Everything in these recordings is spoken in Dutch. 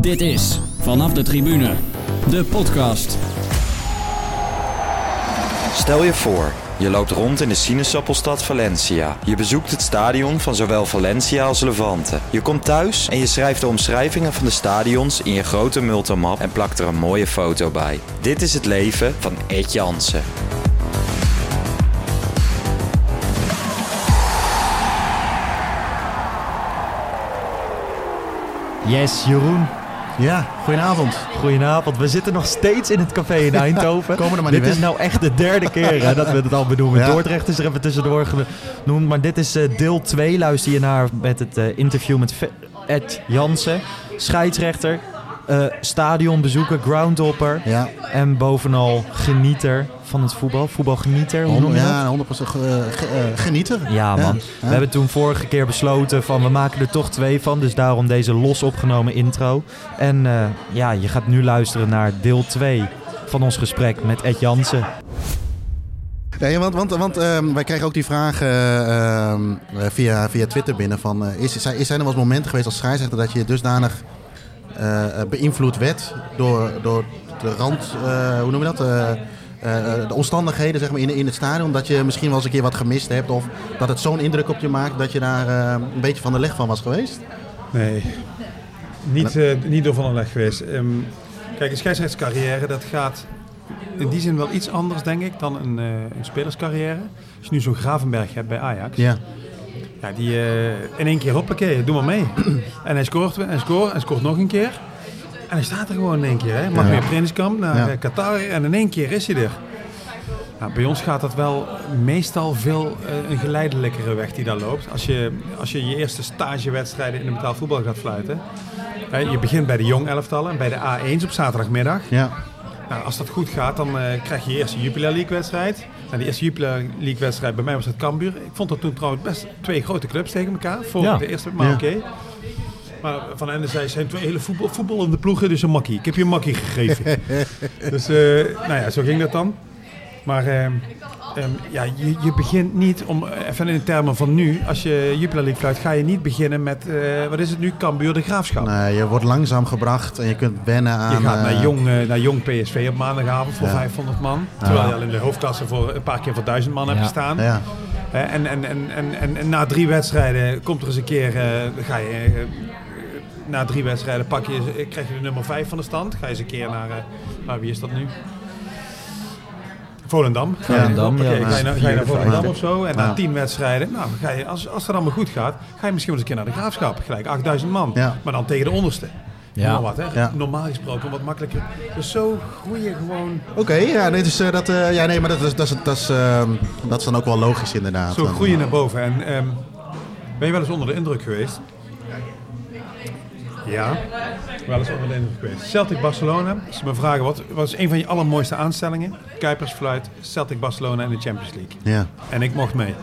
Dit is Vanaf de Tribune, de podcast. Stel je voor, je loopt rond in de sinaasappelstad Valencia. Je bezoekt het stadion van zowel Valencia als Levante. Je komt thuis en je schrijft de omschrijvingen van de stadions in je grote multimap en plakt er een mooie foto bij. Dit is het leven van Ed Jansen. Yes, Jeroen. Ja, goedenavond. Goedenavond. We zitten nog steeds in het café in Eindhoven. Komen er maar dit is weg. nou echt de derde keer hè, dat we het al benoemen. Ja. Dordrecht is er even tussendoor genoemd. Maar dit is eh, deel 2. Luister je naar met het eh, interview met Ed Jansen. Scheidsrechter. eh stadionbezoeker, groundhopper. Ja, En bovenal genieter van het voetbal. Voetbalgenieter, hoe noem je dat? ja 100% ge- ge- eh, genieter. Ja, man. Ja. We hebben toen vorige keer besloten van we maken er toch twee van. Dus daarom deze los opgenomen intro. En eh, ja, je gaat nu luisteren naar deel 2 van ons gesprek met Ed Jansen. Nee, want want, want ehm, wij krijgen ook die vraag eh, ehm, eh, via, via Twitter binnen. Van, eh, is, zijn, zijn er wel eens momenten geweest als scheidsrechter dat je dusdanig eh, eh, beïnvloed werd door, door de rand, eh, hoe noem je dat? Eh, eh, de omstandigheden zeg maar, in, in het stadion. Dat je misschien wel eens een keer wat gemist hebt. Of dat het zo'n indruk op je maakt dat je daar eh, een beetje van de leg van was geweest. Nee, niet, niet door van een leg geweest. Ehm, kijk, een scheidsrechtscarrière dat gaat in die zin wel iets anders, denk ik, dan een, een spelerscarrière. Als je nu zo'n Gravenberg hebt bij Ajax, ja. Ja. die in één keer, hoppakee, doe maar mee. en hij scoort, en scoort, en scoort nog een keer. En hij staat er gewoon in één keer. Hè. Mag weer op trainingskamp naar eh, Qatar en in één keer is hij er. Nou, bij ons gaat dat wel meestal veel eh, een geleidelijkere weg die daar loopt. Als je, als je je eerste stagewedstrijden in de betaald voetbal gaat fluiten. Hè, je begint bij de jong elftallen, bij de A1's op zaterdagmiddag. Ja. Nou, als dat goed gaat, dan eh, krijg je je eerste Jupiler League wedstrijd. Nou, die eerste Jupiler League wedstrijd, bij mij was het Cambuur. Ik vond dat toen trouwens best twee grote clubs tegen elkaar. Voor Ja. de eerste, maar Ja. oké. Maar Van het zijn twee hele voetbal, voetballende ploegen, dus een makkie. Ik heb je een makkie gegeven. dus, eh, nou ja, zo ging dat dan. Maar ehm, ehm, ja, je, je begint niet, om, even in de termen van nu, als je Jupiler League fluit, ga je niet beginnen met, eh, wat is het nu, Cambuur de Graafschap. Nee, je wordt langzaam gebracht en je kunt wennen aan... Je gaat naar jong, eh, naar jong PSV op maandagavond voor Ja. 500 man. Terwijl je al in de hoofdklasse voor een paar keer voor 1000 man hebt gestaan. Ja. En, en, en, en, en, en na drie wedstrijden komt er eens een keer, eh, ga je, na drie wedstrijden pak je, krijg je de nummer 5 van de stand. Ga je eens een keer naar, eh, naar wie is dat nu? Volendam. Volendam, Hoppakee, ja. Ga je, naar- ga je naar Vierde, Volendam of zo. En na Ja. tien wedstrijden, nou, ga je, als, als het allemaal goed gaat, ga je misschien wel eens een keer naar de graafschap. Gelijk 8000 man. Ja. Maar dan tegen de onderste. Ja. Ja. wat, hè? Ja. Normaal gesproken wat makkelijker. Dus zo groei je gewoon. Oké, ja, nee, dus, eh, dat, eh, ja, nee, maar dat is, dat, is, dat, is, ehm, dat is dan ook wel logisch inderdaad. Zo groei je naar boven. En ehm, ben je wel eens onder de indruk geweest? Ja, wel eens onder de geweest. Celtic Barcelona, als ze me vragen wat, is een van je allermooiste aanstellingen? Kuipersfluit, Celtic Barcelona in de Champions League. Ja, En ik mocht mee.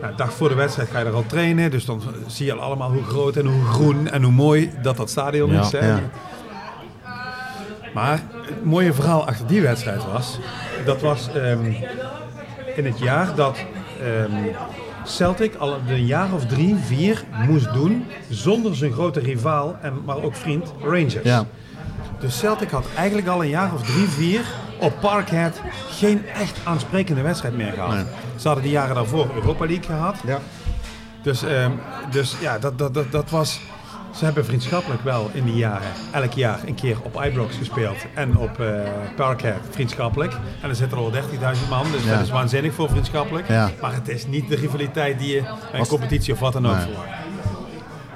Nou, de dag voor de wedstrijd ga je er al trainen, dus dan zie je al allemaal hoe groot en hoe groen en hoe mooi dat dat stadion Ja. is. Hè? Ja. Maar het mooie verhaal achter die wedstrijd was, dat was ehm, in het jaar dat ehm, Celtic al een jaar of drie, vier moest doen zonder zijn grote rivaal, en, maar ook vriend, Rangers. ja. Dus Celtic had eigenlijk al een jaar of drie, vier op Parkhead geen echt aansprekende wedstrijd meer gehad. Nee. Ze hadden die jaren daarvoor Europa League gehad. Ja. Dus, ehm, dus ja, dat, dat, dat, dat was... Ze hebben vriendschappelijk wel in die jaren elk jaar een keer op Ibrox gespeeld en op eh Parkhead vriendschappelijk. En er zitten er al 30.000 man, dus Ja. dat is waanzinnig voor vriendschappelijk. Ja. Maar het is niet de rivaliteit die je bij een Was- competitie of wat dan ook Nee. voor.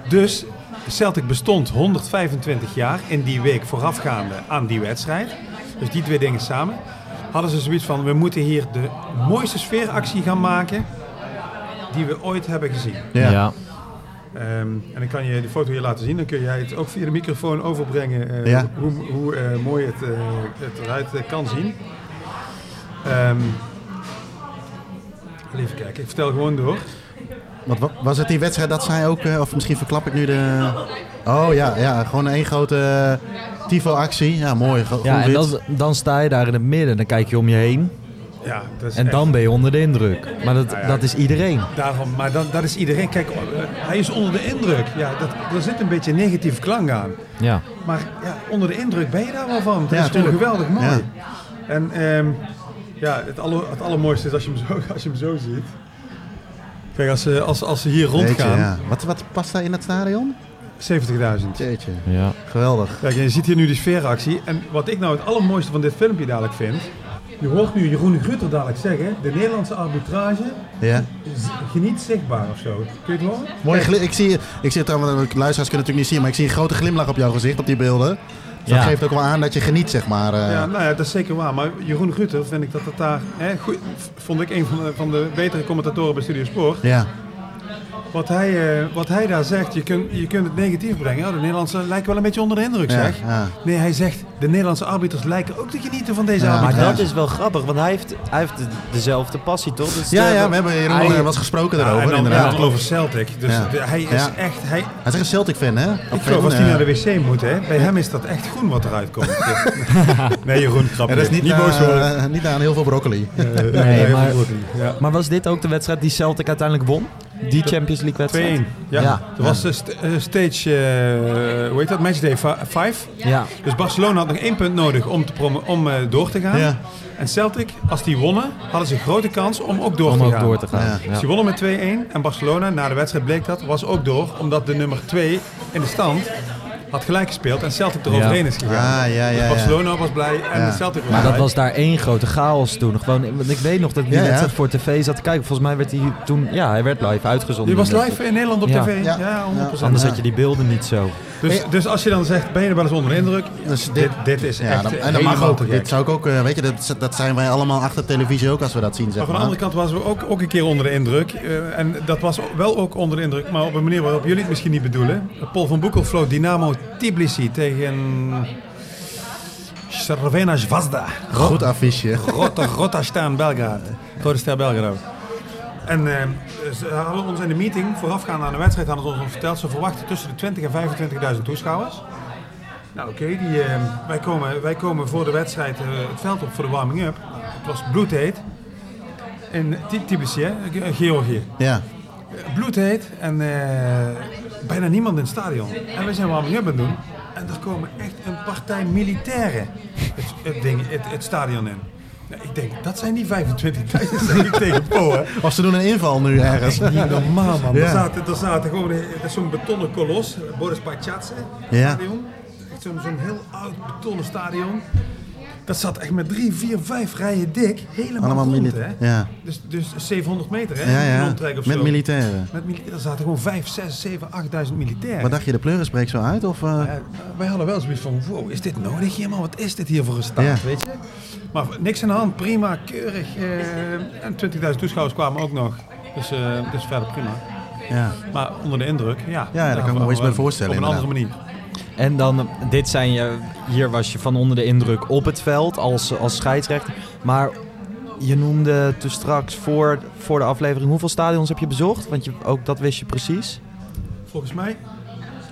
Dus Celtic bestond 125 jaar in die week voorafgaande aan die wedstrijd. Dus die twee dingen samen. Hadden ze zoiets van, we moeten hier de mooiste sfeeractie gaan maken die we ooit hebben gezien. Ja. Ja. Ehm, en ik kan je die foto hier laten zien. Dan kun jij het ook via de microfoon overbrengen eh, Ja. hoe, hoe eh, mooi het, eh, het eruit kan zien. Ehm, even kijken, ik vertel gewoon door. Wat, wa- was het die wedstrijd dat zij ook, eh, of misschien verklap ik nu de... Oh ja, ja gewoon één grote tifo-actie. Ja, mooi. Ja, en dan, dan sta je daar in het midden. Dan kijk je om je heen. Ja, dat is En echt- dan ben je onder de indruk. Maar dat, Nou ja. dat is iedereen. Daarom, maar dan, dat is iedereen. Kijk, eh, hij is onder de indruk. Ja, dat, er zit een beetje een negatieve klank aan. Ja. Maar ja, onder de indruk ben je daar wel van. Dat Ja, is gewoon tuurlijk. geweldig mooi. Ja. En ehm, ja, het, aller, het allermooiste is als je hem zo, als je hem zo ziet. Kijk, als ze, als, als ze hier rondgaan, ja. wat, wat past daar in het stadion? 70.000. Jeetje, ja. geweldig. Kijk, je ziet hier nu die sfeeractie. En wat ik nou het allermooiste van dit filmpje dadelijk vind... Je hoort nu Jeroen Grutter dadelijk zeggen... De Nederlandse arbitrage Ja. geniet zichtbaar of zo. Kun je het horen? Mooi, ik zie, ik zie het trouwens, de luisteraars kunnen het natuurlijk niet zien, maar ik zie een grote glimlach op jouw gezicht op die beelden. Dus Ja. dat geeft ook wel aan dat je geniet, zeg maar. eh. Ja, nou ja, dat is zeker waar. Maar Jeroen Grutter vind ik dat het daar... Hè, goed, vond ik een van de, van de betere commentatoren bij Studio Sport. ja. Wat hij, eh, wat hij daar zegt, je kunt, je kunt het negatief brengen. Oh, de Nederlandse lijken wel een beetje onder de indruk, Ja, zeg. ja. Nee, hij zegt, de Nederlandse arbiters lijken ook te genieten van deze Ja, Maar arbitrage. dat is wel grappig, want hij heeft, hij heeft de- dezelfde passie, toch? Dus Ja, de- ja, we hebben hier hij- nog was gesproken daarover, dan inderdaad. ja, over Celtic. Dus Ja. de- hij is Ja. echt... Hij, Hij is een Celtic-fan, hè? ik geloof als hij naar de wc moet, hè, bij hem is dat echt groen wat eruit komt. nee, Jeroen, grapje. Ja, dat is niet, niet boos eh, worden. niet aan heel veel broccoli. Eh, Nee, maar-. Maar was dit ook de wedstrijd die Celtic uiteindelijk won? Die Champions League wedstrijd? 2-1. Ja. Ja. Er was st- eh, stage, eh, hoe heet dat, matchday 5. Ja. Dus Barcelona had nog één punt nodig om, te om eh, door te gaan. Ja. En Celtic, als die wonnen, hadden ze een grote kans om ook door Om te ook gaan. door te gaan. Ja. Ja. Ze wonnen met 2-1 en Barcelona, na de wedstrijd bleek dat, was ook door. Omdat de nummer 2 in de stand had gelijk gespeeld en Celtic eroverheen Ja. is gegaan. Ah, ja, ja, Dus ja. Barcelona was blij en de Celtic was Maar dat blij. was daar één grote chaos toen. Gewoon, want ik weet nog dat ik die Ja, ja. wedstrijd voor tv zat te kijken. Volgens mij werd hij toen... Ja, hij werd live uitgezonden. Die was live in Nederland op Ja. tv. Ja, Ja. 100%. Anders had je die beelden niet zo. Dus, dus als je dan zegt, ben je er wel eens onder de indruk? Dus dit, dit- dit is Ja, echt dat- en dat mag ook. Dit zou ik ook, eh, weet je, dat, dat zijn wij allemaal achter televisie ook als we dat zien, zeg Maar van de andere kant waren we ook, ook een keer onder de indruk. Eh, en dat was wel ook onder de indruk, maar op een manier waarop jullie het misschien niet bedoelen. Paul van Boekel floot Dynamo Tbilisi tegen Cervena Zvazda. Goed affiche. Staan Belgrade. Rode Ster Belgrado. En eh, ze hadden ons in de meeting, voorafgaand aan de wedstrijd, hadden ze ons verteld, ze verwachten tussen de 20 en 25.000 toeschouwers. Nou oké, die, eh, wij, komen, wij komen voor de wedstrijd eh, het veld op voor de warming-up. Het was bloedheet. In Tbilisi, hè, Ge- Georgië. Ja. Bloedheet en bijna niemand in het stadion. En we zijn warming-up aan het doen. En er komen echt een partij militairen het, het, ding, het, het stadion in. Nou, ik denk, dat zijn die 25.000 zeg ik tegen Po, hè. Of ze doen een inval nu ergens. Echt niet normaal, man. Ja. Er, zaten, er zaten gewoon zo'n betonnen kolos, Boris Pachadze Ja. stadion. Echt zo'n zo'n heel oud betonnen stadion. Dat zat echt met drie, vier, vijf rijen dik. Helemaal Allemaal rond, hè. Ja. Dus, dus 700 meter, hè? Ja, ja. of Met zo. militairen. Met militairen. Er zaten gewoon 5, 6, 7, 8000 militairen. Wat dacht je, de pleuris breekt zo uit? Of, eh? Wij hadden wel zoiets van, wow, is dit nodig hier man? Wat is dit hier voor een staat, Ja. weet je? Maar niks aan de hand, prima, keurig. eh, en 20.000 toeschouwers kwamen ook nog. Dus, eh, dus verder prima. ja. Maar onder de indruk, ja. Ja, dat kan ik me wel eens bij voorstellen, Op een andere manier. En dan, dit zijn je, hier was je van onder de indruk op het veld als, als scheidsrechter. Maar je noemde toen straks voor, voor de aflevering, hoeveel stadions heb je bezocht? Want je, ook dat wist je precies. Volgens mij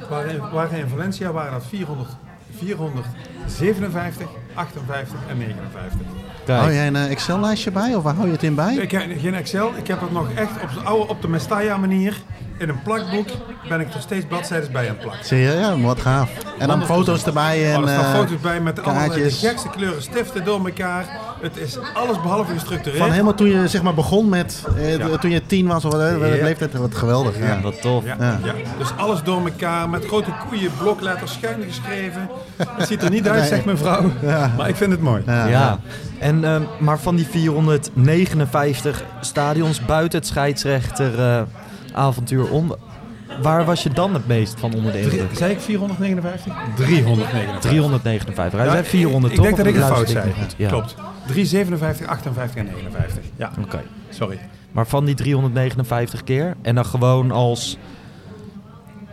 waren waren in Valencia waren dat 400, 457, 58 en 59. Kijk, Hou jij een eh, Excel-lijstje bij of waar hou je het in bij? Ik heb geen Excel, ik heb het nog echt op de oude, op de Mestalla manier. In een plakboek ben ik er steeds bladzijden bij aan het plakken. Zie je? Ja, wat gaaf. En dan foto's erbij en... Oh, er staan eh, foto's bij met allemaal de gekste kleuren stiften door elkaar. Het is alles behalve gestructureerd. Van helemaal toen je zeg maar begon met, eh, Ja. toen je tien was of wat, eh, Ja. leeftijd, wat geweldig. Ja. wat tof. Ja, Ja. ja. dus alles door elkaar met grote koeien, blokletters, schuin geschreven. Het ziet er niet uit, Nee. zegt mijn vrouw. Ja. Maar ik vind het mooi. Ja. Ja, en, ehm, maar van die 459 stadions buiten het scheidsrechter eh, avontuur om, waar was je dan het meest van onder de indruk? zei ik 459? 359. 359. Hij Ja, zei 400 ik, toch? ik denk dat ik het fout zei. Ja. Klopt. 357, 58 en 59. Ja, Oké. sorry. Maar van die 359 keer en dan gewoon als,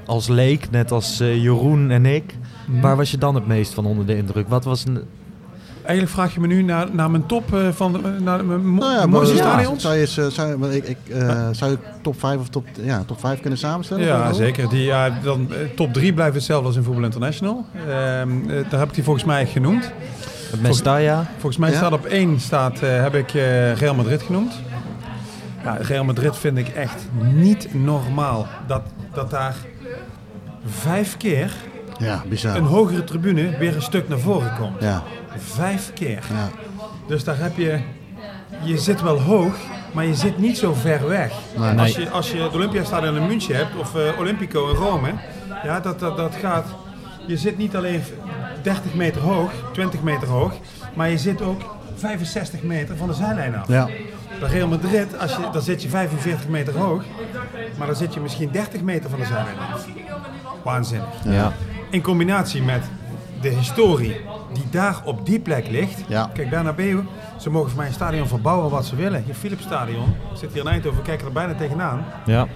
als leek, net als eh, Jeroen en ik, Mhm. waar was je dan het meest van onder de indruk? Wat was een, Eigenlijk vraag je me nu naar, naar mijn top eh, van de, naar mijn Nou ja, mooiste maar- stadions? Zou je, eh, zou, je- ik, ik, eh, zou je top 5 of top, ja, top 5 kunnen samenstellen? Ja, zeker. Die, ja, dan, eh, top 3 blijft hetzelfde als in Voetbal International. Ehm, eh, daar heb ik die volgens mij genoemd. Mestalla. Volgens mij Ja? staat op één staat, eh, heb ik eh, Real Madrid genoemd. Ja, Real Madrid vind ik echt niet normaal. Dat, dat daar vijf keer Ja, bizar. een hogere tribune weer een stuk naar voren komt. Ja, Vijf keer. ja. Dus daar heb je... Je zit wel hoog, maar je zit niet zo ver weg. Nee. Als, je, als je het Olympiastadion in München hebt, of eh, Olympico in Rome... Ja, dat, dat, dat gaat... Je zit niet alleen 30 meter hoog, 20 meter hoog... maar je zit ook 65 meter van de zijlijn af. ja. Bij Real Madrid, als je, dan zit je 45 meter hoog... maar dan zit je misschien 30 meter van de zijlijn af. Waanzinnig. Ja. In combinatie met de historie die daar op die plek ligt. Ja. Kijk, Bernabeu, ze mogen voor mij een stadion verbouwen wat ze willen. Je Philips Stadion zit hier in Eindhoven, kijken er bijna tegenaan. Ja.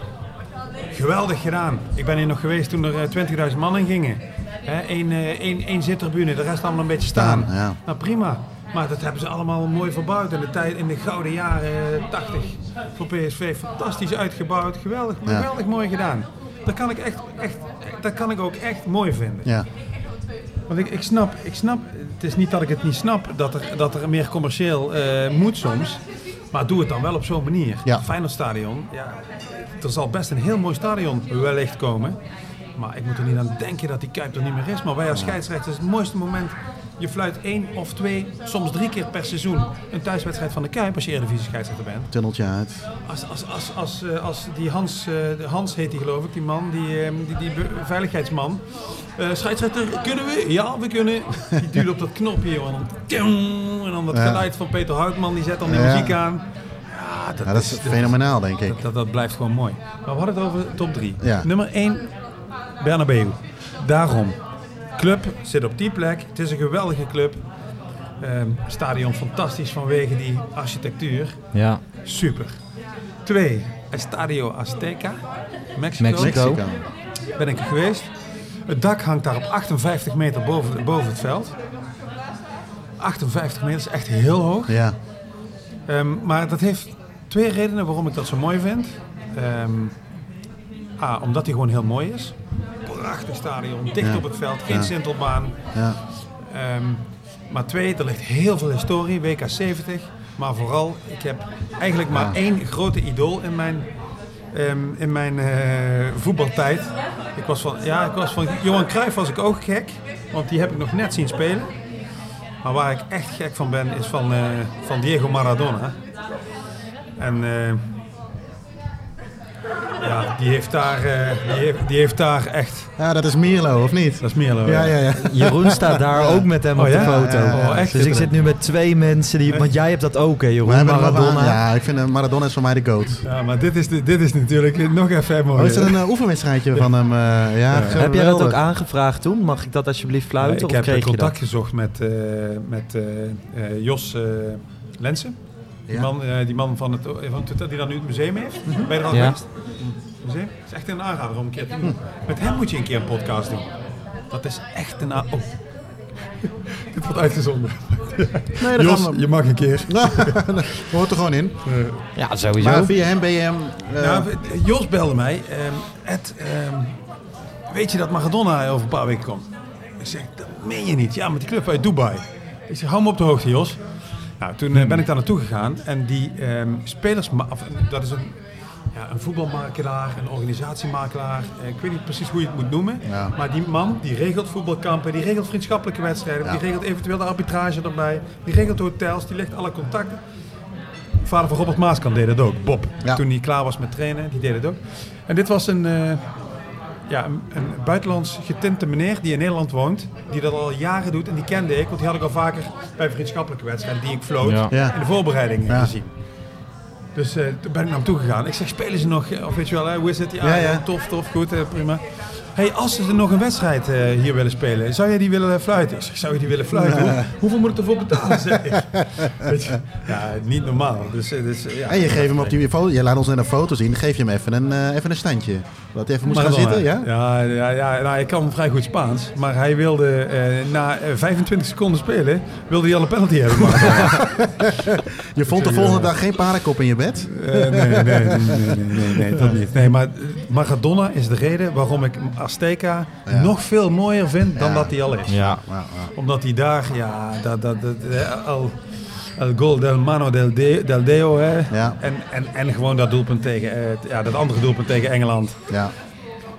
Geweldig gedaan. Ik ben hier nog geweest toen er eh, 20.000 man in gingen. Hè, één, eh, één, zittribune, de rest allemaal een beetje staan. Staan, ja. Nou prima. Maar dat hebben ze allemaal mooi verbouwd in de, tijd, in de gouden jaren eh, 80 voor PSV. Fantastisch uitgebouwd. Geweldig, Ja. geweldig mooi gedaan. Dat kan ik, echt, echt, dat kan ik ook echt mooi vinden. ja. Want ik, ik, snap, ik snap, het is niet dat ik het niet snap dat er, dat er meer commercieel eh, moet soms. Maar doe het dan wel op zo'n manier. Ja. Feyenoordstadion, ja, er zal best een heel mooi stadion wellicht komen. Maar ik moet er niet aan denken dat die Kuip er niet meer is. Maar wij als scheidsrechter is het mooiste moment. Je fluit één of twee, soms drie keer per seizoen een thuiswedstrijd van de Kuip als je Eredivisie scheidsrechter bent. Tunneltje uit. Als, als, als, als, eh, als die Hans, eh, de Hans heet die geloof ik, die man, die, eh, die, die veiligheidsman. Eh scheidsrechter, kunnen we? Ja, we kunnen. Die duwt op dat knopje joh, en dan, tjong, en dan dat geluid van Peter Houtman, die zet dan die Ja. muziek aan. Ja, dat, Ja, dat is fenomenaal, denk ik. dat, dat, dat blijft gewoon mooi. Maar we hadden het over top 3. Ja. Nummer 1, Bernabeu. Daarom. Club zit op die plek. Het is een geweldige club. Ehm, stadion fantastisch vanwege die architectuur. Ja. Super. Twee, Estadio Azteca, Mexico. Mexico. Ben ik er geweest. Het dak hangt daar op 58 meter boven, boven het veld. 58 meter is echt heel hoog. Ja. Ehm, maar dat heeft twee redenen waarom ik dat zo mooi vind. Ehm, A, omdat hij gewoon heel mooi is. Prachtig stadion, dicht Ja. op het veld, geen sintelbaan. Ja. Ehm, maar twee, er ligt heel veel historie, WK 70. Maar vooral, ik heb eigenlijk maar één grote idool in mijn, ehm, in mijn eh, voetbaltijd. Ik was, van, ja, ik was van Johan Cruijff was ik ook gek, want die heb ik nog net zien spelen. Maar waar ik echt gek van ben, is van, eh, van Diego Maradona. En eh, ja, die heeft, daar, eh, die, heeft, die heeft daar echt... ja, dat is Mierlo, of niet? Dat is Mierlo. Ja, ja, ja. Jeroen staat daar ook met hem Oh op ja? de foto. Ja, ja, ja. Oh, echt? Dus ik zit nu met twee mensen die. Want jij hebt dat ook, hè, We Jeroen? Maradona. aan- Ja, ik vind Maradona is voor mij de goat. Ja, maar dit is, dit is natuurlijk nog even mooi. Oh, is dat een eh, oefenwedstrijdje van hem? eh, ja, Heb jij dat ook aangevraagd toen? Mag ik dat alsjeblieft fluiten? ik of heb kreeg je contact dat? gezocht met, eh, met eh, eh, Jos eh, Lensen. Die, Ja. man, eh, die man van het, van het, die dan nu het museum heeft. Er al Ja. geweest? Museum? Het is echt een aanrader om een keer te doen. Met hem moet je een keer een podcast doen. Dat is echt een aanrader. Oh. Dit wordt uitgezonden. Nee, dat Jos, we. je mag een keer. Hoort er gewoon in. Ja, sowieso. Maar via hem ben je hem... eh, Nou, Jos belde mij. ehm, Ed, ehm, weet je dat Maradona over een paar weken komt? Ik zeg, dat meen je niet. Ja, met die club uit Dubai. Ik zeg, hou me op de hoogte, Jos. Nou, toen eh, ben ik daar naartoe gegaan. En die ehm spelers... of, dat is een, ja, een voetbalmakelaar, een organisatiemakelaar. eh, ik weet niet precies hoe je het moet noemen. Ja. Maar die man, die regelt voetbalkampen. Die regelt vriendschappelijke wedstrijden. Ja. Die regelt eventueel de arbitrage erbij. Die regelt hotels. Die legt alle contacten. Vader van Robert Maaskant deed het ook, Bob. Toen hij klaar was met trainen, die deed het ook. En dit was een, eh, ja, een, een buitenlands getinte meneer die in Nederland woont. Die dat al jaren doet en die kende ik. Want die had ik al vaker bij vriendschappelijke wedstrijden die ik floot. Ja. Ja. In de voorbereidingen Ja. gezien. Dus eh, toen ben ik naar hem toe gegaan. Ik zeg, spelen ze nog? Of weet je wel, hè, hoe is het? Ja, Ja, ja. tof, tof, goed, eh, prima. Hey, als ze er nog een wedstrijd eh, hier willen spelen, zou jij die willen fluiten? Ik zeg, zou je die willen fluiten? Hoe- hoeveel moet ik ervoor betalen? Zeg ik. Weet je, ja, niet normaal. Dus, eh, dus, eh, ja. En je geeft hem op die foto, je laat ons net een foto zien, geef je hem even een, eh, even een standje. Dat hij even moest gaan zitten, ja? Ja, ja, ja nou, ik kan vrij goed Spaans. Maar hij wilde eh, na eh, 25 seconden spelen, wilde hij al een penalty hebben. Maar, Je vond de volgende dag geen paardenkop in je bed? Eh, nee, nee, nee, nee, nee, nee, nee, dat niet. Nee, maar Maradona is de reden waarom ik Azteca Ja. nog veel mooier vind dan Ja. dat hij al is. Ja. Omdat hij daar, ja, dat, dat, dat, eh, al, el gol del mano del, de, del deo, hè. Ja. En, en, en gewoon dat doelpunt tegen, eh, ja, dat andere doelpunt tegen Engeland. ja.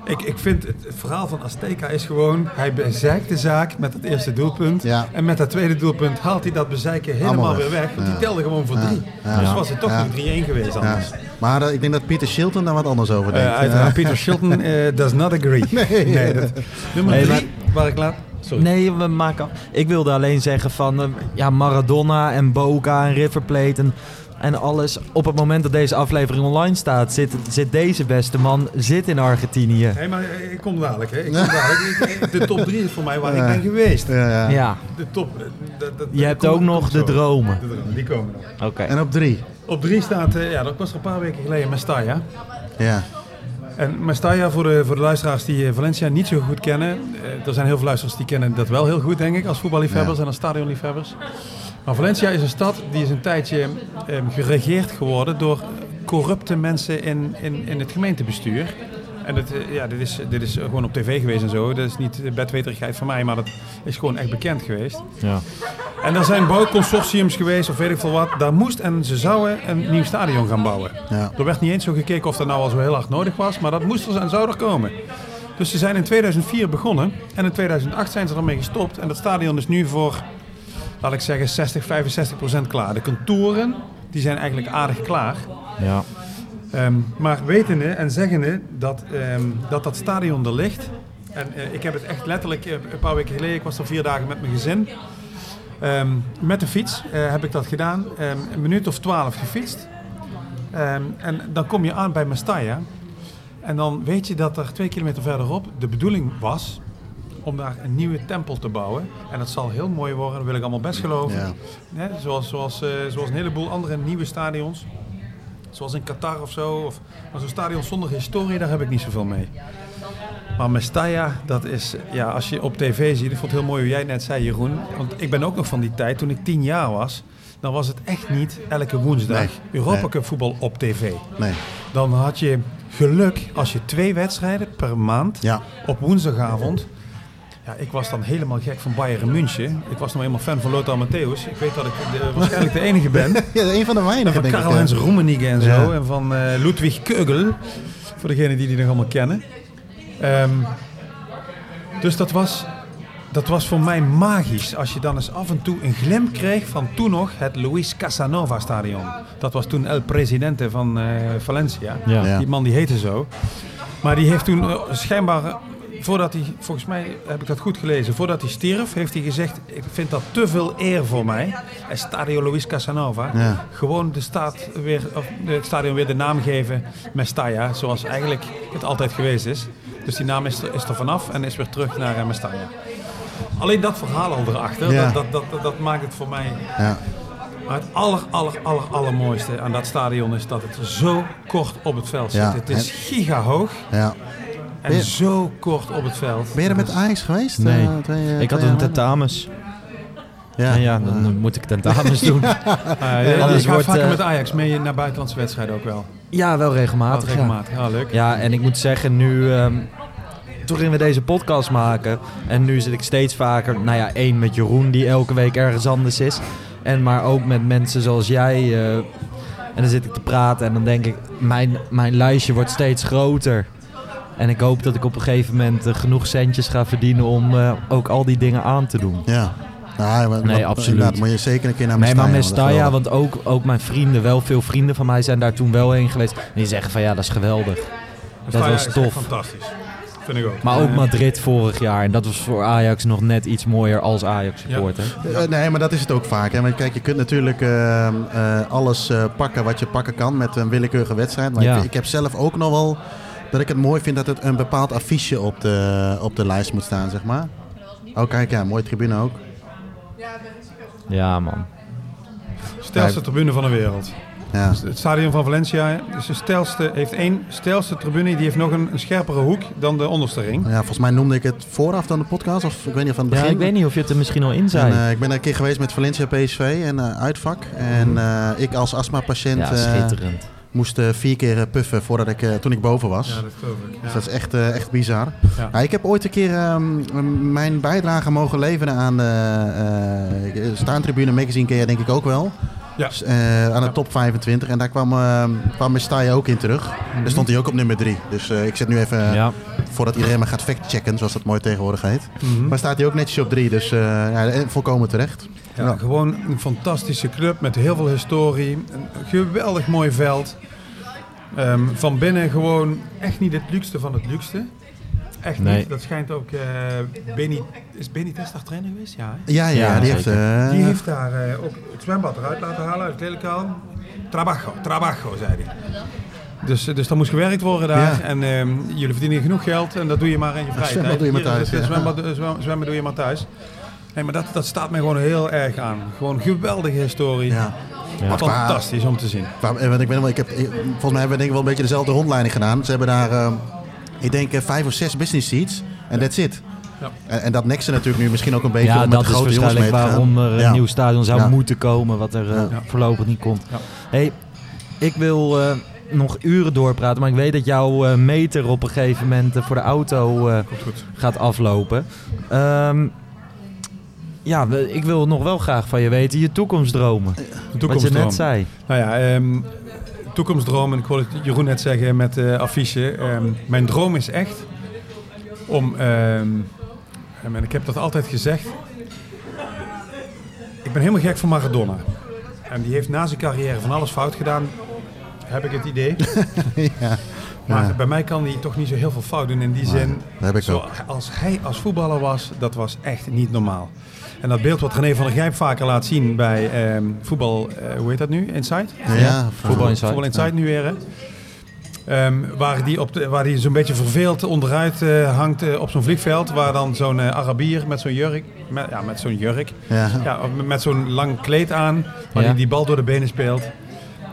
Ik, ik vind het, het verhaal van Azteca is gewoon, hij bezeikt de zaak met het eerste doelpunt. Ja. En met dat tweede doelpunt haalt hij dat bezeiken helemaal Allemaal weer weg. Want Ja. die telde gewoon voor Ja. drie. Ja. Dus was het toch Ja. nog 3-1 geweest Ja. anders. Maar eh, ik denk dat Pieter Shilton daar wat anders over denkt. Uiteraard, Peter Shilton eh, does not agree. Nee. dat, nummer Nee, drie, waar ik laat... Sorry. Nee, we maken af. Ik wilde alleen zeggen van ja, Maradona en Boca en River Plate en, en alles. Op het moment dat deze aflevering online staat, zit, zit deze beste man zit in Argentinië. Nee, maar eh, ik kom dadelijk. Hè. Ik kom dadelijk. Ik- ik- De top 3 is voor mij waar Ja. ik ben geweest. Ja, ja. Ja, De top. eh, dat- dat- je hebt ook nog de dromen. De dromen, die komen nog. Oké. En op drie. Op 3 staat, eh, ja, dat was er een paar weken geleden, Mestalla. Ja. En Mestalla, voor de, voor de luisteraars die Valencia niet zo goed kennen. er zijn heel veel luisteraars die kennen dat wel heel goed, denk ik, als voetballiefhebbers Ja. en als stadionliefhebbers. Maar Valencia is een stad die is een tijdje eh, geregeerd geworden door corrupte mensen in, in, in het gemeentebestuur. En het, eh, ja, dit, is, dit is gewoon op tv geweest en zo. Dat is niet bedweterigheid van mij, maar dat is gewoon echt bekend geweest. Ja. En er zijn bouwconsortiums geweest, of weet ik veel wat. Daar moest en ze zouden een nieuw stadion gaan bouwen. Ja. Er werd niet eens zo gekeken of dat nou al zo heel hard nodig was, maar dat moest er en zou er komen. Dus ze zijn in 2004 begonnen en in 2008 zijn ze ermee gestopt. En dat stadion is nu voor, laat ik zeggen, 60, 65 procent klaar. De contouren, die zijn eigenlijk aardig klaar. Ja. Ehm, maar wetende en zeggende dat, ehm, dat dat stadion er ligt. En eh, ik heb het echt letterlijk eh, een paar weken geleden, ik was er vier dagen met mijn gezin. Ehm, met de fiets eh, heb ik dat gedaan. Een minuut of twaalf gefietst. En dan kom je aan bij Mestalla. En dan weet je dat er twee kilometer verderop de bedoeling was om daar een nieuwe tempel te bouwen. En dat zal heel mooi worden, dat wil ik allemaal best geloven. Ja. Zoals, zoals, eh, zoals een heleboel andere nieuwe stadions. Zoals in Qatar of zo. Of, maar zo'n stadion zonder historie, daar heb ik niet zoveel mee. Maar Mestalla, dat is, ja, als je op tv ziet, ik vond het heel mooi hoe jij net zei, Jeroen. Want ik ben ook nog van die tijd, toen ik tien jaar was, dan was het echt niet elke woensdag Nee, Europa nee. Cup voetbal op tv. Nee. Dan had je geluk als je twee wedstrijden per maand Ja. op woensdagavond. Ja, ik was dan helemaal gek van Bayern München. Ik was nog helemaal fan van Lothar Matthäus. Ik weet dat ik de- waarschijnlijk de enige ben. Ja, een van de En weinigen, van denk ik. Karl-Heinz. Rummenigge en zo. Ja. En van eh, Ludwig Keugel. Voor degenen die die nog allemaal kennen. Ehm, dus dat was, dat was voor mij magisch. Als je dan eens af en toe een glimp kreeg van toen nog het Luis Casanova stadion. Dat was toen El Presidente van eh, Valencia. Ja. Ja. Die man die heette zo. Maar die heeft toen eh, schijnbaar, voordat hij, volgens mij heb ik dat goed gelezen, voordat hij stierf, heeft hij gezegd: Ik vind dat te veel eer voor mij. Estadio Luis Casanova. Ja. Gewoon de staat weer, of het stadion weer de naam geven, Mestalla, zoals eigenlijk het altijd geweest is. Dus die naam is er, is er vanaf en is weer terug naar eh, Mestalla. Alleen dat verhaal al erachter, Ja. dat, dat, dat, maakt het voor mij Ja. maar het aller, aller, aller, allermooiste aan dat stadion is dat het zo kort op het veld zit. Het is giga hoog ja. En Ben je- zo kort op het veld. Ben je er met Ajax geweest? Nee. Eh, twee, eh, Ik had een tentamens. Ja. En ja, dan moet ik tentamens doen. Ah, ja, Anders je gaat wordt, vaker met Ajax mee naar buitenlandse wedstrijden ook wel. Ja, wel regelmatig. Ja. regelmatig. Ja, leuk. Ja, en ik moet zeggen, nu... ehm, toen gingen we deze podcast maken. En nu zit ik steeds vaker... Nou ja, één met Jeroen, die elke week ergens anders is. En maar ook met mensen zoals jij. eh, en dan zit ik te praten en dan denk ik... Mijn, mijn lijstje wordt steeds groter. En ik hoop dat ik op een gegeven moment eh, genoeg centjes ga verdienen... om eh, ook al die dingen aan te doen. Ja. Nou, maar- Nee, maar- absoluut. inderdaad, moet je zeker een keer naar Nee, Mestalla. maar dat is Mestalla, want ook, ook mijn vrienden, wel veel vrienden van mij zijn daar toen wel heen geweest. En die zeggen van ja, dat is geweldig. Dat was tof. Fantastisch. Vind ik ook. Maar ook Madrid vorig jaar. En dat was voor Ajax nog net iets mooier als Ajax supporter. Eh, nee, maar dat is het ook vaak. Hè. Want kijk, je kunt natuurlijk alles eh, pakken wat je pakken kan met een willekeurige wedstrijd. Maar Ja. ik, ik heb zelf ook nog wel dat ik het mooi vind dat het een bepaald affiche op de, op de lijst moet staan, zeg maar. Oh, kijk, ja, mooie tribune ook. Ja, man. Stelste tribune van de wereld. Ja. Dus Het stadion van Valencia is de stelste, heeft één stelste tribune. Die heeft nog een, een scherpere hoek dan de onderste ring. ja, volgens mij noemde ik het vooraf dan de podcast, of ik weet niet of aan het Ja, begin. ik weet niet of je het er misschien al in En, zei. eh, ik ben een keer geweest met Valencia PSV en eh, uitvak. En eh, ik als astma-patiënt ja, eh, schitterend. Moest eh, vier keer eh, puffen voordat ik, eh, toen ik boven was. Ja, dat geloof ik. Dus dat is echt, eh, echt bizar. Ja. Ja, ik heb ooit een keer ehm, mijn bijdrage mogen leveren aan de eh, Staantribune Magazine, ken je denk ik ook wel. Ja. Aan de top 25. En daar kwam, uh, kwam Mestaya ook in terug. Daar stond hij ook op nummer 3. Dus eh, ik zit nu even, Ja. voordat iedereen me gaat factchecken, zoals dat mooi tegenwoordig heet. Mhm. Maar staat hij ook netjes op 3. Dus eh, ja, volkomen terecht. Ja, Ja. Gewoon een fantastische club met heel veel historie. Een geweldig mooi veld. Ehm, van binnen gewoon echt niet het luxste van het luxste. Echt Nee. niet. Dat schijnt ook... eh Benny, is Benny daar trainer geweest? Ja. hè? Ja, ja, Ja, die heeft... eh, Die heeft daar eh, ook het zwembad eruit laten halen uit de kleedkamer. Trabajo, trabajo, zei hij. Dus, dus er moest gewerkt worden daar. Ja. En ehm, jullie verdienen genoeg geld en dat doe je maar in je vrije tijd. doe je maar thuis, dus, ja. zwembad, eh, zwem- zwemmen doe je maar thuis. Nee, maar dat, dat staat mij gewoon heel erg aan. Gewoon geweldige historie. ja. Ja. Fantastisch om te zien. Want ik ben ik heb, volgens mij hebben we denk ik wel een beetje dezelfde rondleiding gedaan. Ze hebben daar, eh, ik denk, eh, vijf of zes business seats. En that's it. Ja. En, en dat neksen natuurlijk nu misschien ook een beetje Ja, om met dat de is grote jongens mee waarschijnlijk waarom er een Ja. nieuw stadion zou Ja. moeten komen, wat er eh, Ja. voorlopig niet komt. Ja. Hey, ik wil eh, nog uren doorpraten, maar ik weet dat jouw eh, meter op een gegeven moment voor de auto eh, goed. gaat aflopen. Ehm, ja, ik wil nog wel graag van je weten, je toekomstdromen. Wat je net zei. Nou ja, ehm, toekomstdroom. En ik hoorde Jeroen net zeggen met de affiche. ehm, mijn droom is echt om... ehm, en ik heb dat altijd gezegd. Ik ben helemaal gek van Maradona. En die heeft na zijn carrière van alles fout gedaan. Heb ik het idee. ja. Maar Ja. bij mij kan hij toch niet zo heel veel fout doen in die zin. dat heb ik Zo, ook. als hij als voetballer was, dat was echt niet normaal. En dat beeld wat René van der Gijp vaker laat zien bij ehm, voetbal, eh, hoe heet dat nu? Inside? Ja, Voetbal Inside. Voetbal Inside nu weer, hè? Ehm, waar die, op de, waar die zo'n beetje verveeld onderuit eh, hangt eh, op zo'n vliegveld. Waar dan zo'n Arabier met zo'n jurk, met, ja, met zo'n jurk, Ja. ja, met, zo'n lang kleed aan, waar Ja. hij die bal door de benen speelt.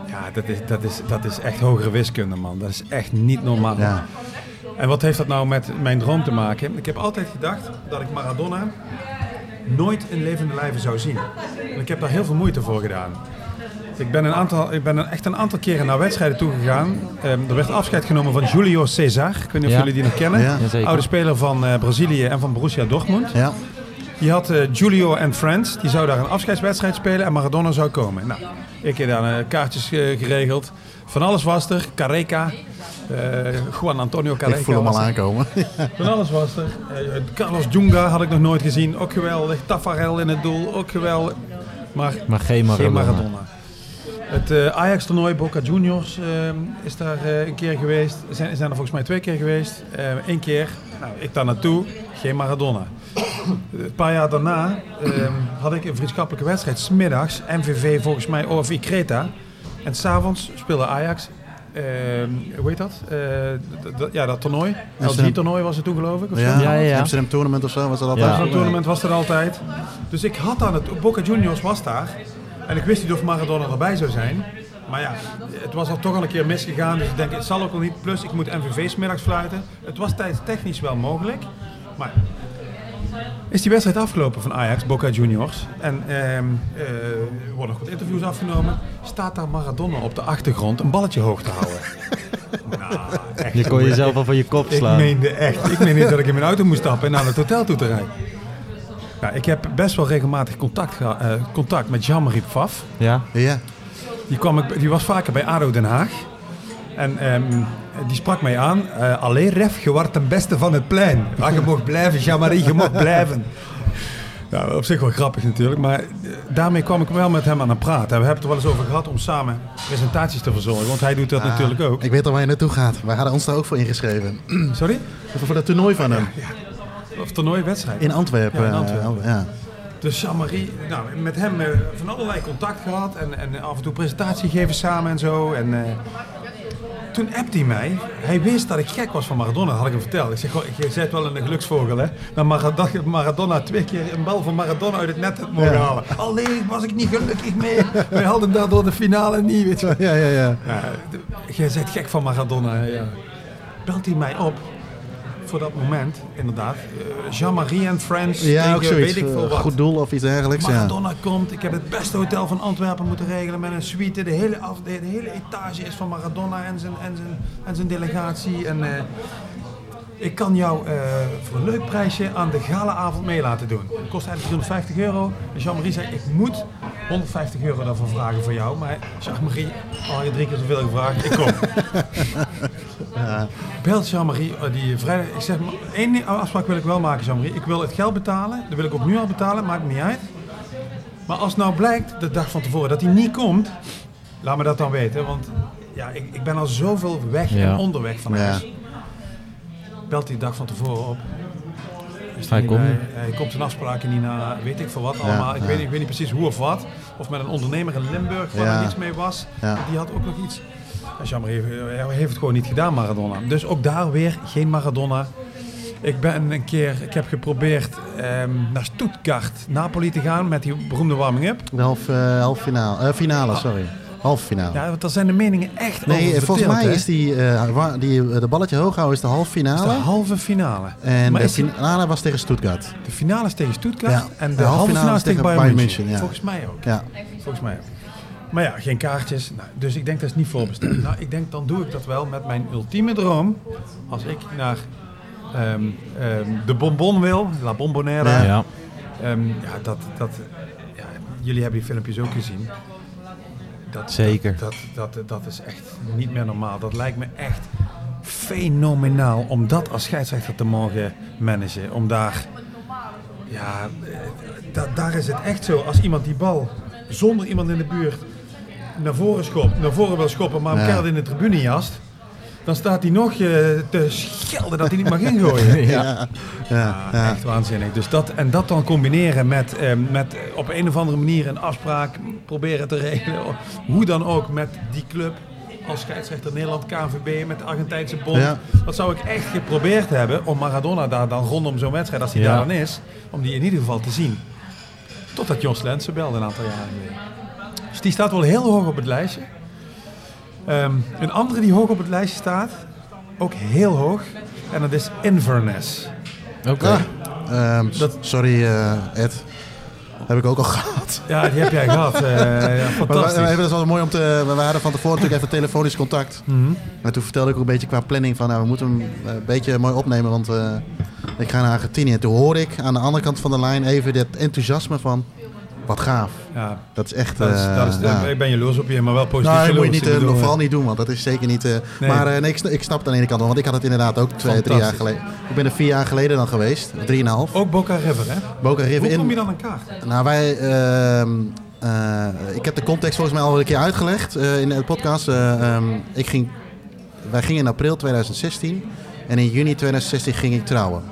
Ja, dat is, dat, is, dat is echt hogere wiskunde, man. Dat is echt niet normaal. Ja. En wat heeft dat nou met mijn droom te maken? Ik heb altijd gedacht dat ik Maradona nooit in levende lijven zou zien. En ik heb daar heel veel moeite voor gedaan. Ik ben, een aantal, ik ben echt een aantal keren naar wedstrijden toegegaan. Ehm er werd afscheid genomen van Julio Cesar. Ik weet niet of Ja. jullie die nog kennen. Ja. Oude speler van eh, Brazilië en van Borussia Dortmund. Ja. Die had eh, Julio en Friends. Die zou daar een afscheidswedstrijd spelen en Maradona zou komen. Nou, ik heb daar eh, kaartjes eh, geregeld. Van alles was er. Careca. Juan Antonio Careca. Ik voel hem al aankomen. Van alles was er. Carlos Junga had ik nog nooit gezien. Ook geweldig. Tafarel in het doel. Ook geweldig. Maar Maar geen Maradona. geen Maradona. Het Ajax-toernooi Boca Juniors is daar een keer geweest. Zijn, zijn er volgens mij twee keer geweest. Eén keer, nou, ik daar naartoe, geen Maradona. Een paar jaar daarna eh, had ik een vriendschappelijke wedstrijd. Smiddags, MVV volgens mij OFI Creta. En s'avonds speelde Ajax, eh, hoe heet dat? Eh, d- ja, dat toernooi. Amsterdam. LG-toernooi was het toen geloof ik. Of? Ja. Ja, ja, ja. Amsterdam Tournament of zo was dat altijd. Ja. Zo'n tournament was er altijd. Dus ik had aan het... Boca Juniors was daar. En ik wist niet of Maradona erbij zou zijn. Maar ja, het was al toch al een keer misgegaan. Dus ik denk, het zal ook wel niet. Plus, ik moet MVV 's middags fluiten. Het was tijdstechnisch wel mogelijk. Maar is die wedstrijd afgelopen van Ajax, Boca Juniors. En ehm, eh, er worden nog wat interviews afgenomen. Staat daar Maradona op de achtergrond een balletje hoog te houden. nou, echt. Je kon jezelf al van je kop Ik slaan. meende echt. Ik meende dat ik in mijn auto moest stappen en naar het hotel toe te rijden. Nou, ik heb best wel regelmatig contact, eh, contact met Jean-Marie Pfaff. Ja? Ja. Die, kwam ik, die was vaker bij ADO Den Haag. En ehm, die sprak mij aan. eh Allee, Ref, je wordt de beste van het plein. Ja, je mocht blijven, Jean-Marie, je mocht blijven. Ja, op zich wel grappig natuurlijk. Maar eh, daarmee kwam ik wel met hem aan het praten. We hebben het er wel eens over gehad om samen presentaties te verzorgen. Want hij doet dat natuurlijk ook. Ik weet al waar je naartoe gaat. Wij hadden ons daar ook voor ingeschreven. Sorry? voor dat toernooi van hem. Of toernooiwedstrijd. In Antwerpen. Ja, in eh, Antwerpen. ja. Dus Jean-Marie, nou, met hem eh, van allerlei contact gehad en, en af en toe presentatie geven samen en zo. En eh, toen appte hij mij. Hij wist dat ik gek was van Maradona, had ik hem verteld. Ik zeg, goh, je zit wel een geluksvogel, hè? Dat Maradona, Maradona twee keer een bal van Maradona uit het net had mogen Ja. halen. Alleen was ik niet gelukkig mee. Wij hadden daardoor de finale niet, weet je. Ja, ja, ja. Jij bent gek van Maradona, ja. Belt hij mij op. voor dat moment, inderdaad. Eh, Jean-Marie and Friends Ja, ook zoiets. weet ik veel eh, wat. Goed doel of iets dergelijks. Ja. Maradona komt, ik heb het beste hotel van Antwerpen moeten regelen met een suite. De hele, af, de, de hele etage is van Maradona en zijn, en zijn, en zijn delegatie. En, eh, ik kan jou eh, voor een leuk prijsje aan de galaavond mee laten doen. Het kost eigenlijk 350 euro. En Jean-Marie zei, ik moet 150 euro daarvoor vragen voor jou. Maar Jean-Marie, al je drie keer zoveel gevraagd, ik kom. Belt Jean-Marie, eh, die vrijdag, ik zeg, maar één afspraak wil ik wel maken Jean-Marie. Ik wil het geld betalen, dat wil ik ook nu al betalen, maakt me niet uit. Maar als nou blijkt, de dag van tevoren, dat hij niet komt, laat me dat dan weten. Want ja, ik, ik ben al zoveel weg Ja. en onderweg van Ja. Belt die dag van tevoren op. Is Hij komt bij. Hij komt zijn afspraken niet na, weet ik veel wat allemaal. ik, ja. Weet, ik weet niet precies hoe of wat. Of met een ondernemer in Limburg waar er iets mee was. Die had ook nog iets. En heeft, hij heeft het gewoon niet gedaan, Maradona. Dus ook daar weer geen Maradona. Ik ben een keer, ik heb geprobeerd ehm, naar Stuttgart, Napoli te gaan met die beroemde warming-up. De half, eh, half finale, eh, finale, sorry. Halve finale. Ja, want daar zijn de meningen echt nee, over volgens mij hè. is die, eh, die eh, de balletje hoog houden is de halve finale. de halve finale. En Maar de die- finale was tegen Stuttgart. de finale is tegen Stuttgart Ja, en de, halve finale is tegen Bayern München. ja. Volgens mij ook. Ja. Volgens mij ook. Maar ja, geen kaartjes. Nou, dus ik denk dat is niet voorbestemd. nou, ik denk dan doe ik dat wel met mijn ultieme droom. Als ik naar ehm, ehm, de Bonbon wil, La Bombonera. Ja. Ja. Ehm, ja, dat, dat, ja, jullie hebben die filmpjes ook gezien. Dat, Zeker. Dat, dat, dat, dat is echt niet meer normaal. Dat lijkt me echt fenomenaal om dat als scheidsrechter te mogen managen. Om daar, ja, eh, da- daar is het echt zo. Als iemand die bal zonder iemand in de buurt naar voren schopt, naar voren wil schoppen, maar hem Ja. in de tribune jast. Dan staat hij nog eh, te schelden dat hij niet mag ingooien. Ja. Ja. Ja, Ja. echt waanzinnig. Dus dat, en dat dan combineren met, eh, met op een of andere manier een afspraak proberen te regelen. Hoe dan ook met die club als scheidsrechter Nederland, KNVB, met de Argentijnse bond. Ja. Dat zou ik echt geprobeerd hebben om Maradona daar dan rondom zo'n wedstrijd, als hij Ja. daar dan is, om die in ieder geval te zien. Totdat Jos Lensen belde een aantal jaren geleden. Dus die staat wel heel hoog op het lijstje. Ehm, een andere die hoog op het lijstje staat, ook heel hoog, en dat is Inverness. Oké. Ah, ehm, Dat- Sorry eh, Ed. Heb ik ook al gehad. Ja, die heb jij gehad. eh, ja, fantastisch. we, dat is wel mooi om te... We hadden van tevoren natuurlijk even telefonisch contact. Mhm. En toen vertelde ik ook een beetje qua planning van... Nou, we moeten hem eh, een beetje mooi opnemen, want eh, ik ga naar Argentinië. En toen hoorde ik aan de andere kant van de lijn even dit enthousiasme van... Wat gaaf. Ja, Dat is echt... dat is, eh, dat is, ja. Ik ben jaloers op je, maar wel positief Nou, dat moet je niet, eh, bedoel, vooral niet doen, want dat is zeker niet... eh, Nee. Maar nee, ik, sn- ik snap het aan de ene kant wel, want ik had het inderdaad ook twee, drie jaar geleden. Ik ben er vier jaar geleden dan geweest, drieënhalf. Ook Boca River, hè? Boca River Hoe in. kom je dan aan kaart? Nou, wij. ehm, eh, ik heb de context volgens mij al een keer uitgelegd in de podcast. Eh, ehm, ik ging, wij gingen in april 2016 en in juni 2016 ging ik trouwen.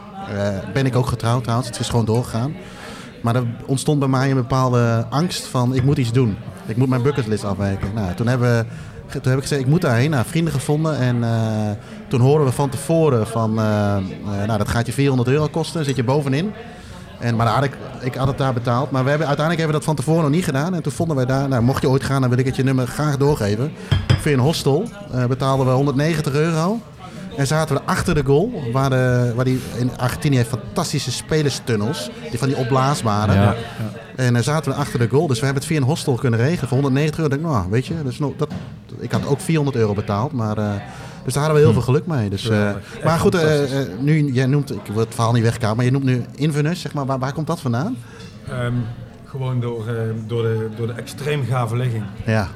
Ben ik ook getrouwd trouwens, het is gewoon doorgegaan. Maar er ontstond bij mij een bepaalde angst van ik moet iets doen. Ik moet mijn bucketlist afwijken. Nou, toen, hebben toen heb ik gezegd ik moet daarheen. Nou, vrienden gevonden en eh, toen hoorden we van tevoren van eh, eh, nou, dat gaat je 400 euro kosten, zit je bovenin. En, maar had ik, ik had het daar betaald. Maar we hebben, uiteindelijk hebben we dat van tevoren nog niet gedaan. En toen vonden wij daar, nou, mocht je ooit gaan, dan wil ik het je nummer graag doorgeven. Via een hostel betaalden we 190 euro. En zaten we achter de goal, waar, de, waar die in Argentinië heeft fantastische spelerstunnels. Die van die opblaasbare. Ja. En uh, zaten we achter de goal. Dus we hebben het via een hostel kunnen regelen voor 190 euro. Ik denk, nou, weet je, dat is nog, dat, ik had ook 400 euro betaald. Maar, uh, dus daar hadden we heel veel geluk mee. Dus, uh, maar goed, uh, nu, jij noemt, ik wil het verhaal niet wegkomen, maar je noemt nu Inverness, zeg maar. Waar, waar komt dat vandaan? Um, gewoon door, uh, door, de, door de extreem gave ligging. Ja.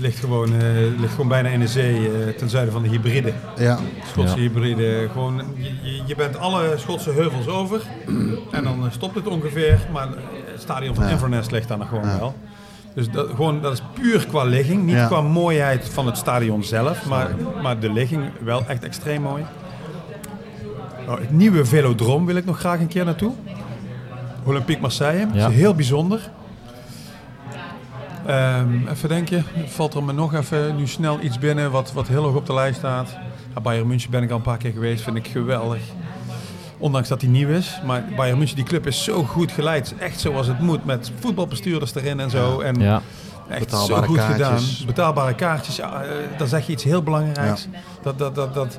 Het ligt gewoon, uh, ligt gewoon bijna in de zee uh, ten zuiden van de hybride. Ja. Schotse Ja. hybride. Gewoon, je, je bent alle Schotse heuvels over en dan eh, stopt het ongeveer. Maar het stadion van Ja. Inverness ligt daar nog gewoon Ja. wel. Dus dat, gewoon, dat is puur qua ligging. Niet Ja. qua mooiheid van het stadion zelf, maar, maar de ligging wel echt extreem mooi. Oh, het nieuwe velodroom wil ik nog graag een keer naartoe. Olympique Marseille. Ja. Dat is heel bijzonder. Ehm, even denken, valt er me nog even nu snel iets binnen wat, wat heel hoog op de lijst staat. Ja, Bayern München ben ik al een paar keer geweest, vind ik geweldig. Ondanks dat hij nieuw is. Maar Bayern München, die club is zo goed geleid. Echt zoals het moet, met voetbalbestuurders erin en zo. En Ja. echt Betaalbare zo goed kaartjes. gedaan. Betaalbare kaartjes, ja, eh, dan zeg je iets heel belangrijks. Dat, dat, dat, dat,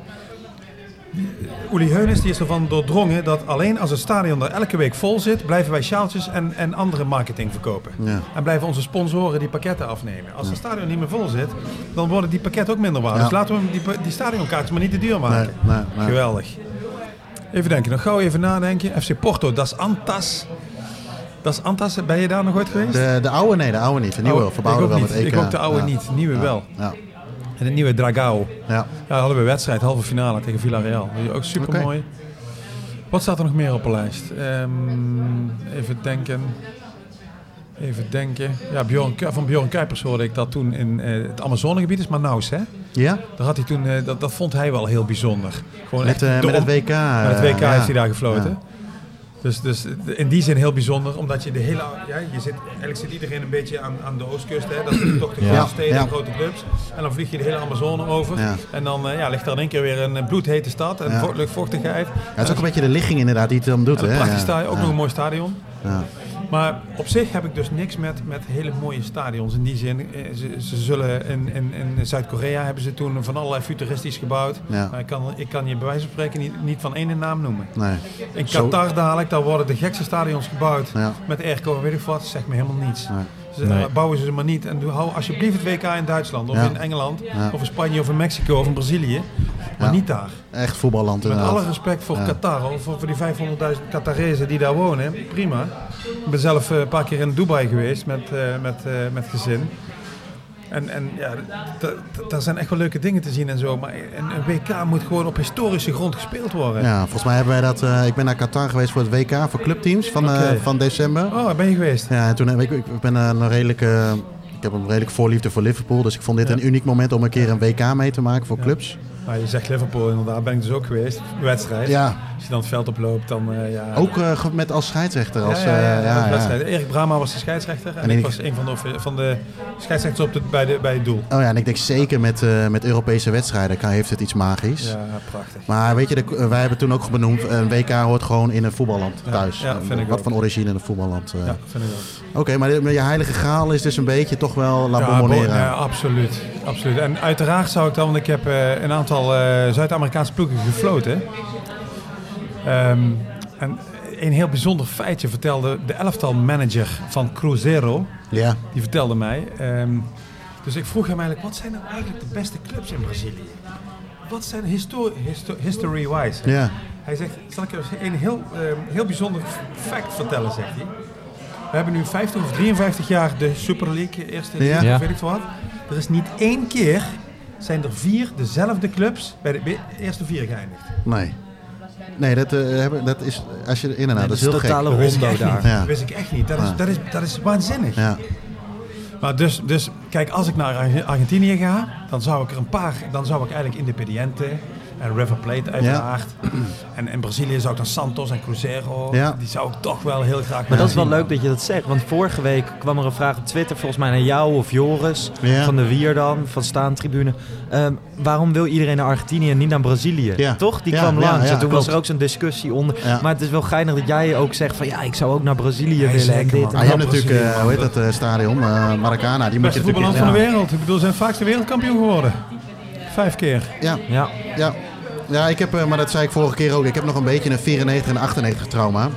Uli Heunis die is ervan doordrongen dat alleen als het stadion er elke week vol zit, blijven wij sjaaltjes en, en andere marketing verkopen. Ja. En blijven onze sponsoren die pakketten afnemen. Als het stadion niet meer vol zit, dan worden die pakketten ook minder waard. Ja. Dus laten we die, die stadionkaartjes maar niet te duur maken. Nee, nee, nee. Geweldig. Even denken, nog gauw even nadenken. FC Porto, Das Antas. Das Antas, ben je daar nog ooit geweest? De, de oude, nee, de oude niet. De nieuwe Oh, wel met. EK. Ik ook de oude niet, de nieuwe wel. Ja. En de nieuwe Dragao. Ja. Ja, hadden we wedstrijd, halve finale tegen Villarreal. Is Ook super mooi. Wat staat er nog meer op de lijst? Ehm, even denken. Even denken. Ja, Bjorn, van Bjorn Kuipers hoorde ik dat toen in eh, het Amazonegebied is Manaus, hè? Ja? Daar had hij toen, eh, dat, dat vond hij wel heel bijzonder. Gewoon Met, echt eh, met het WK. met het WK heeft hij daar gefloten. Ja. Dus, dus in die zin heel bijzonder, omdat je de hele, ja, je zit, eigenlijk zit iedereen een beetje aan, aan de oostkust, hè, dat zijn toch de Ja. grote steden, Ja. de grote clubs. En dan vlieg je de hele Amazone over Ja. en dan eh, ja, ligt er in één keer weer een bloedhete stad en Ja. vo- luchtvochtigheid. Ja, het is ook een beetje de ligging inderdaad die het dan doet. En een hè? prachtig Ja. stadion, ook Ja. nog een mooi stadion. Ja. Maar op zich heb ik dus niks met, met hele mooie stadions. In die zin, eh, ze, ze zullen in, in, in Zuid-Korea hebben ze toen van allerlei futuristisch gebouwd. Ja. Maar ik kan, ik kan je bij wijze van spreken niet, niet van één naam noemen. Nee. In Zo- Qatar dadelijk, daar worden de gekste stadions gebouwd. Ja. Met airco weet ik wat, zegt me helemaal niets. Nee. Dus, eh, bouwen ze ze maar niet. En doe, hou alsjeblieft het WK in Duitsland, of Ja. in Engeland, Ja. of in Spanje, of in Mexico, of in Brazilië. Maar Ja. niet daar. Echt voetballand Met inderdaad. alle respect voor. Qatar, of voor, voor die 500.000 Qatarezen die daar wonen, prima. Ik ben zelf eh, een paar keer in Dubai geweest met, eh, met, eh, met gezin. En, en ja, daar zijn echt wel leuke dingen te zien en zo. Maar een, WK moet gewoon op historische grond gespeeld worden. Ja, volgens mij hebben wij dat. ik ben naar Qatar geweest voor het WK voor clubteams van, van december. Oh, daar ben je geweest? Ja, en toen heb ik, ik ben een redelijke. Ik heb een redelijk voorliefde voor Liverpool. Dus ik vond dit Ja. een uniek moment om een keer een WK mee te maken voor clubs. Nou, je zegt Liverpool, inderdaad. Ben ik dus ook geweest. Wedstrijd. Ja, Als je dan het veld oploopt, dan eh, ja... ook eh, met als scheidsrechter. Als, ja, ja, ja, eh, ja, wedstrijd. Erik Brama was de scheidsrechter. En, En ik ik- was een van de, van de scheidsrechters op de, bij, de, bij het doel. Oh ja, en ik denk zeker met, met Europese wedstrijden kan, heeft het iets magisch. Ja, prachtig. Maar weet je, de, wij hebben toen ook benoemd, een WK hoort gewoon in een voetballand thuis. ja, vind ik Wat ook. van origine in een voetballand. Ja, vind ik ook. Oké, maar maar je heilige graal is dus een beetje toch wel La Bombonera. bo- ja, absoluut, absoluut. En uiteraard zou ik dan, want ik heb eh, een aantal eh, Zuid-Amerikaanse ploegen gefloten. Ehm, en een heel bijzonder feitje vertelde de elftal manager van Cruzeiro. Ja, Die vertelde mij. ehm, dus ik vroeg hem eigenlijk, wat zijn nou eigenlijk de beste clubs in Brazilië? Wat zijn histo- histo- history-wise? ja. Hij zegt, zal ik je een heel, ehm, heel bijzonder fact vertellen, zegt hij. We hebben nu 50 of 53 jaar de Super League, eerste Ja. league, of weet ik veel wat. Er is niet één keer, zijn er vier dezelfde clubs bij de eerste vier geëindigd. Nee. Nee, dat, eh, hebben, dat is, als je, inderdaad, Nee, dat is heel totale gek. Dat wist ik rondo echt daar. niet. Ja. Dat wist ik echt niet. Dat is, Ja. dat is, dat is waanzinnig. Ja, Maar dus, dus, kijk, als ik naar Arge- Argentinië ga, dan zou ik er een paar, dan zou ik eigenlijk Independiente en River Plate uiteraard. En in Brazilië zou ik dan Santos en Cruzeiro, Ja. die zou ik toch wel heel graag Maar dat is wel leuk dat je dat zegt. Want vorige week kwam er een vraag op Twitter, volgens mij naar jou of Joris. Ja. Van de Wier dan, van Staantribune. Ehm, waarom wil iedereen naar Argentinië en niet naar Brazilië? Ja. Toch? Die Ja, kwam ja, langs. en toen was er ook zo'n discussie onder. Ja. Maar het is wel geinig dat jij ook zegt van ja, ik zou ook naar Brazilië Ja, willen. zeker, en dit en Ah, je hebt natuurlijk, eh, hoe heet dat eh, stadion? eh Maracana. Die moet je voetballand van de wereld. Ik bedoel, zijn vaakste wereldkampioen geworden. Vijf keer. Ja, Ja. ja. Ja, ik heb, eh, maar dat zei ik vorige keer ook. Ik heb nog een beetje een 94 en 98 trauma.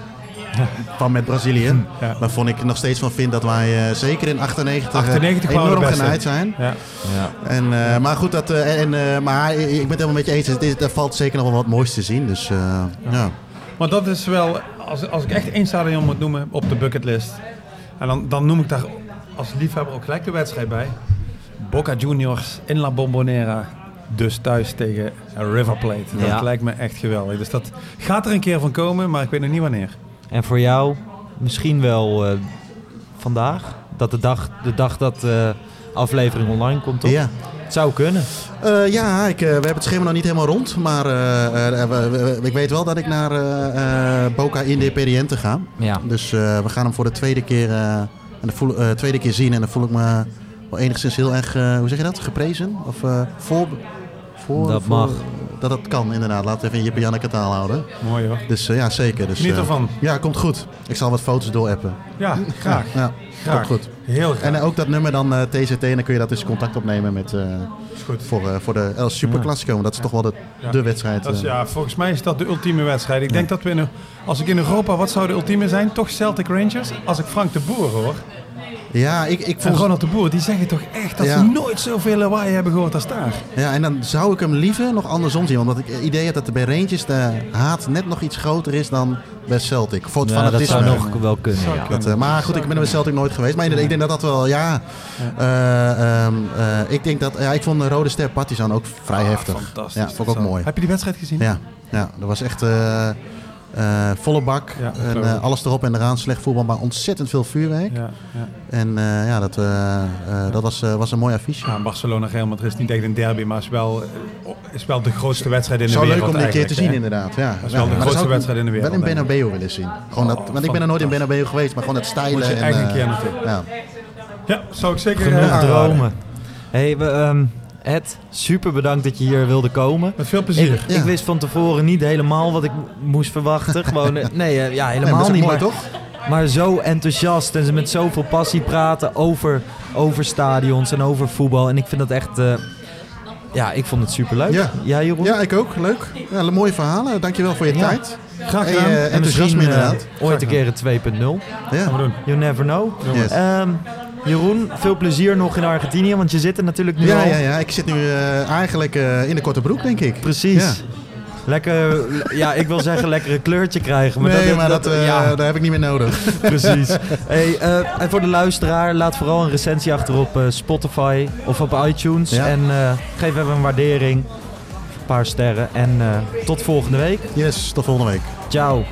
Van met Brazilië. Ja. Waarvan ik nog steeds van vind dat wij eh, zeker in 98, eh, 98 waren enorm genaaid zijn. Ja. ja. En, eh, maar goed, dat, eh, en, eh, maar ik ben het helemaal met je eens. Het is- Er valt zeker nog wel wat moois te zien. Dus eh, ja. Maar dat is wel, als, als ik echt één stadion moet noemen op de bucketlist. En dan, dan noem ik daar als liefhebber ook gelijk de wedstrijd bij. Boca Juniors in La Bombonera. Dus thuis tegen River Plate. Dat Ja. lijkt me echt geweldig. Dus dat gaat er een keer van komen, maar ik weet nog niet wanneer. En voor jou misschien wel eh, vandaag? Dat de dag, de dag dat de aflevering online komt, toch? ja. Het zou kunnen. Eh, ja, ik, eh, we hebben het schema nog niet helemaal rond. Maar eh, eh, ik weet wel dat ik naar eh, eh, Boca Independiente ga. Ja. Dus eh, we gaan hem voor de tweede keer, eh, en de voel, eh, tweede keer zien. En dan voel ik me wel enigszins heel erg, eh, hoe zeg je dat, geprezen? Of eh, voor, voor... Dat voor- mag. dat het kan inderdaad. Laten we even in Jip en Janneke taal houden. Mooi hoor. Dus eh, ja, zeker. Dus, Geniet eh, ervan. Ja, komt goed. Ik zal wat foto's doorappen. Ja, graag. Ja, Graag. komt goed. Heel graag. En ook dat nummer dan eh, TZT, en dan kun je dat dus contact opnemen met, eh, is goed. voor, eh, voor de El Super Classico. Want dat is toch wel de, Ja. de wedstrijd. Dat is, ja, volgens mij is dat de ultieme wedstrijd. Ik denk dat we, in, als ik in Europa, wat zou de ultieme zijn? Toch Celtic Rangers? Als ik Frank de Boer hoor. Ja, ik, ik vond... Ronald de Boer, die zeggen toch echt dat Ja. ze nooit zoveel lawaai hebben gehoord als daar. Ja, en dan zou ik hem liever nog andersom zien. Omdat ik het idee heb dat er bij Rangers de haat net nog iets groter is dan bij Celtic. Voor het Ja, dat zou nog wel kunnen, ja. kunnen. Dat, eh, maar goed, ik ben er bij Celtic nooit geweest. Maar inderdaad, ik denk dat dat wel, ja... eh, ehm, eh, ik denk dat, ja, ik vond de Rode Ster Partizan ook vrij Ah, heftig. fantastisch. Ja, vond ik ook Zo. mooi. Heb je die wedstrijd gezien? Ja, ja, dat was echt eh, volle bak. Ja, en, eh, alles erop en eraan. Slecht voetbal, maar ontzettend veel vuurwerk. Ja, ja. En eh, ja, dat, eh, eh, dat was, eh, was een mooi affiche. Ja, Barcelona Real Madrid is niet echt een derby, maar is wel, is wel de grootste wedstrijd in de Zou leuk wereld. om die een keer te zien inderdaad. Ja. Dat is wel de grootste wedstrijd in de wereld, Wel in. Bernabeu willen zien. Gewoon dat, Oh, want ik ben er nooit in. Bernabeu geweest, maar gewoon het stijlen. Moet je en, echt een eh, keer naartoe. Ja. Ja, zou ik zeker Genoeg eh, dromen. hey, we, ehm, Ed, super bedankt dat je hier wilde komen. Met veel plezier. Ik, Ja. ik wist van tevoren niet helemaal wat ik mo- moest verwachten. Gewoon, eh, nee, eh, ja, helemaal niet. mooi, maar, toch? maar zo enthousiast en ze met zoveel passie praten over, over stadions en over voetbal. En ik vind dat echt... eh, ja, ik vond het super leuk. Ja. Jij, Jeroen? Ja, ik ook. Leuk. Ja, mooie verhalen. Dankjewel voor je Ja. tijd. Graag gedaan. En enthousiasme misschien, eh, inderdaad. ooit een keer een 2.0. Ja. Gaan we doen. You never know. Yes. Ehm, Jeroen, veel plezier nog in Argentinië, want je zit er natuurlijk nu Ja, al. ja, ja. Ik zit nu eh, eigenlijk eh, in de korte broek, denk ik. Precies. Ja. Lekker, ja, ik wil zeggen lekker een kleurtje krijgen. Maar nee, dat, maar dat, eh, ja, daar heb ik niet meer nodig. precies. Hey, en voor de luisteraar, laat vooral een recensie achter op Spotify of op iTunes. Ja. En geef even een waardering. Een paar sterren. En tot volgende week. Yes, tot volgende week. Ciao.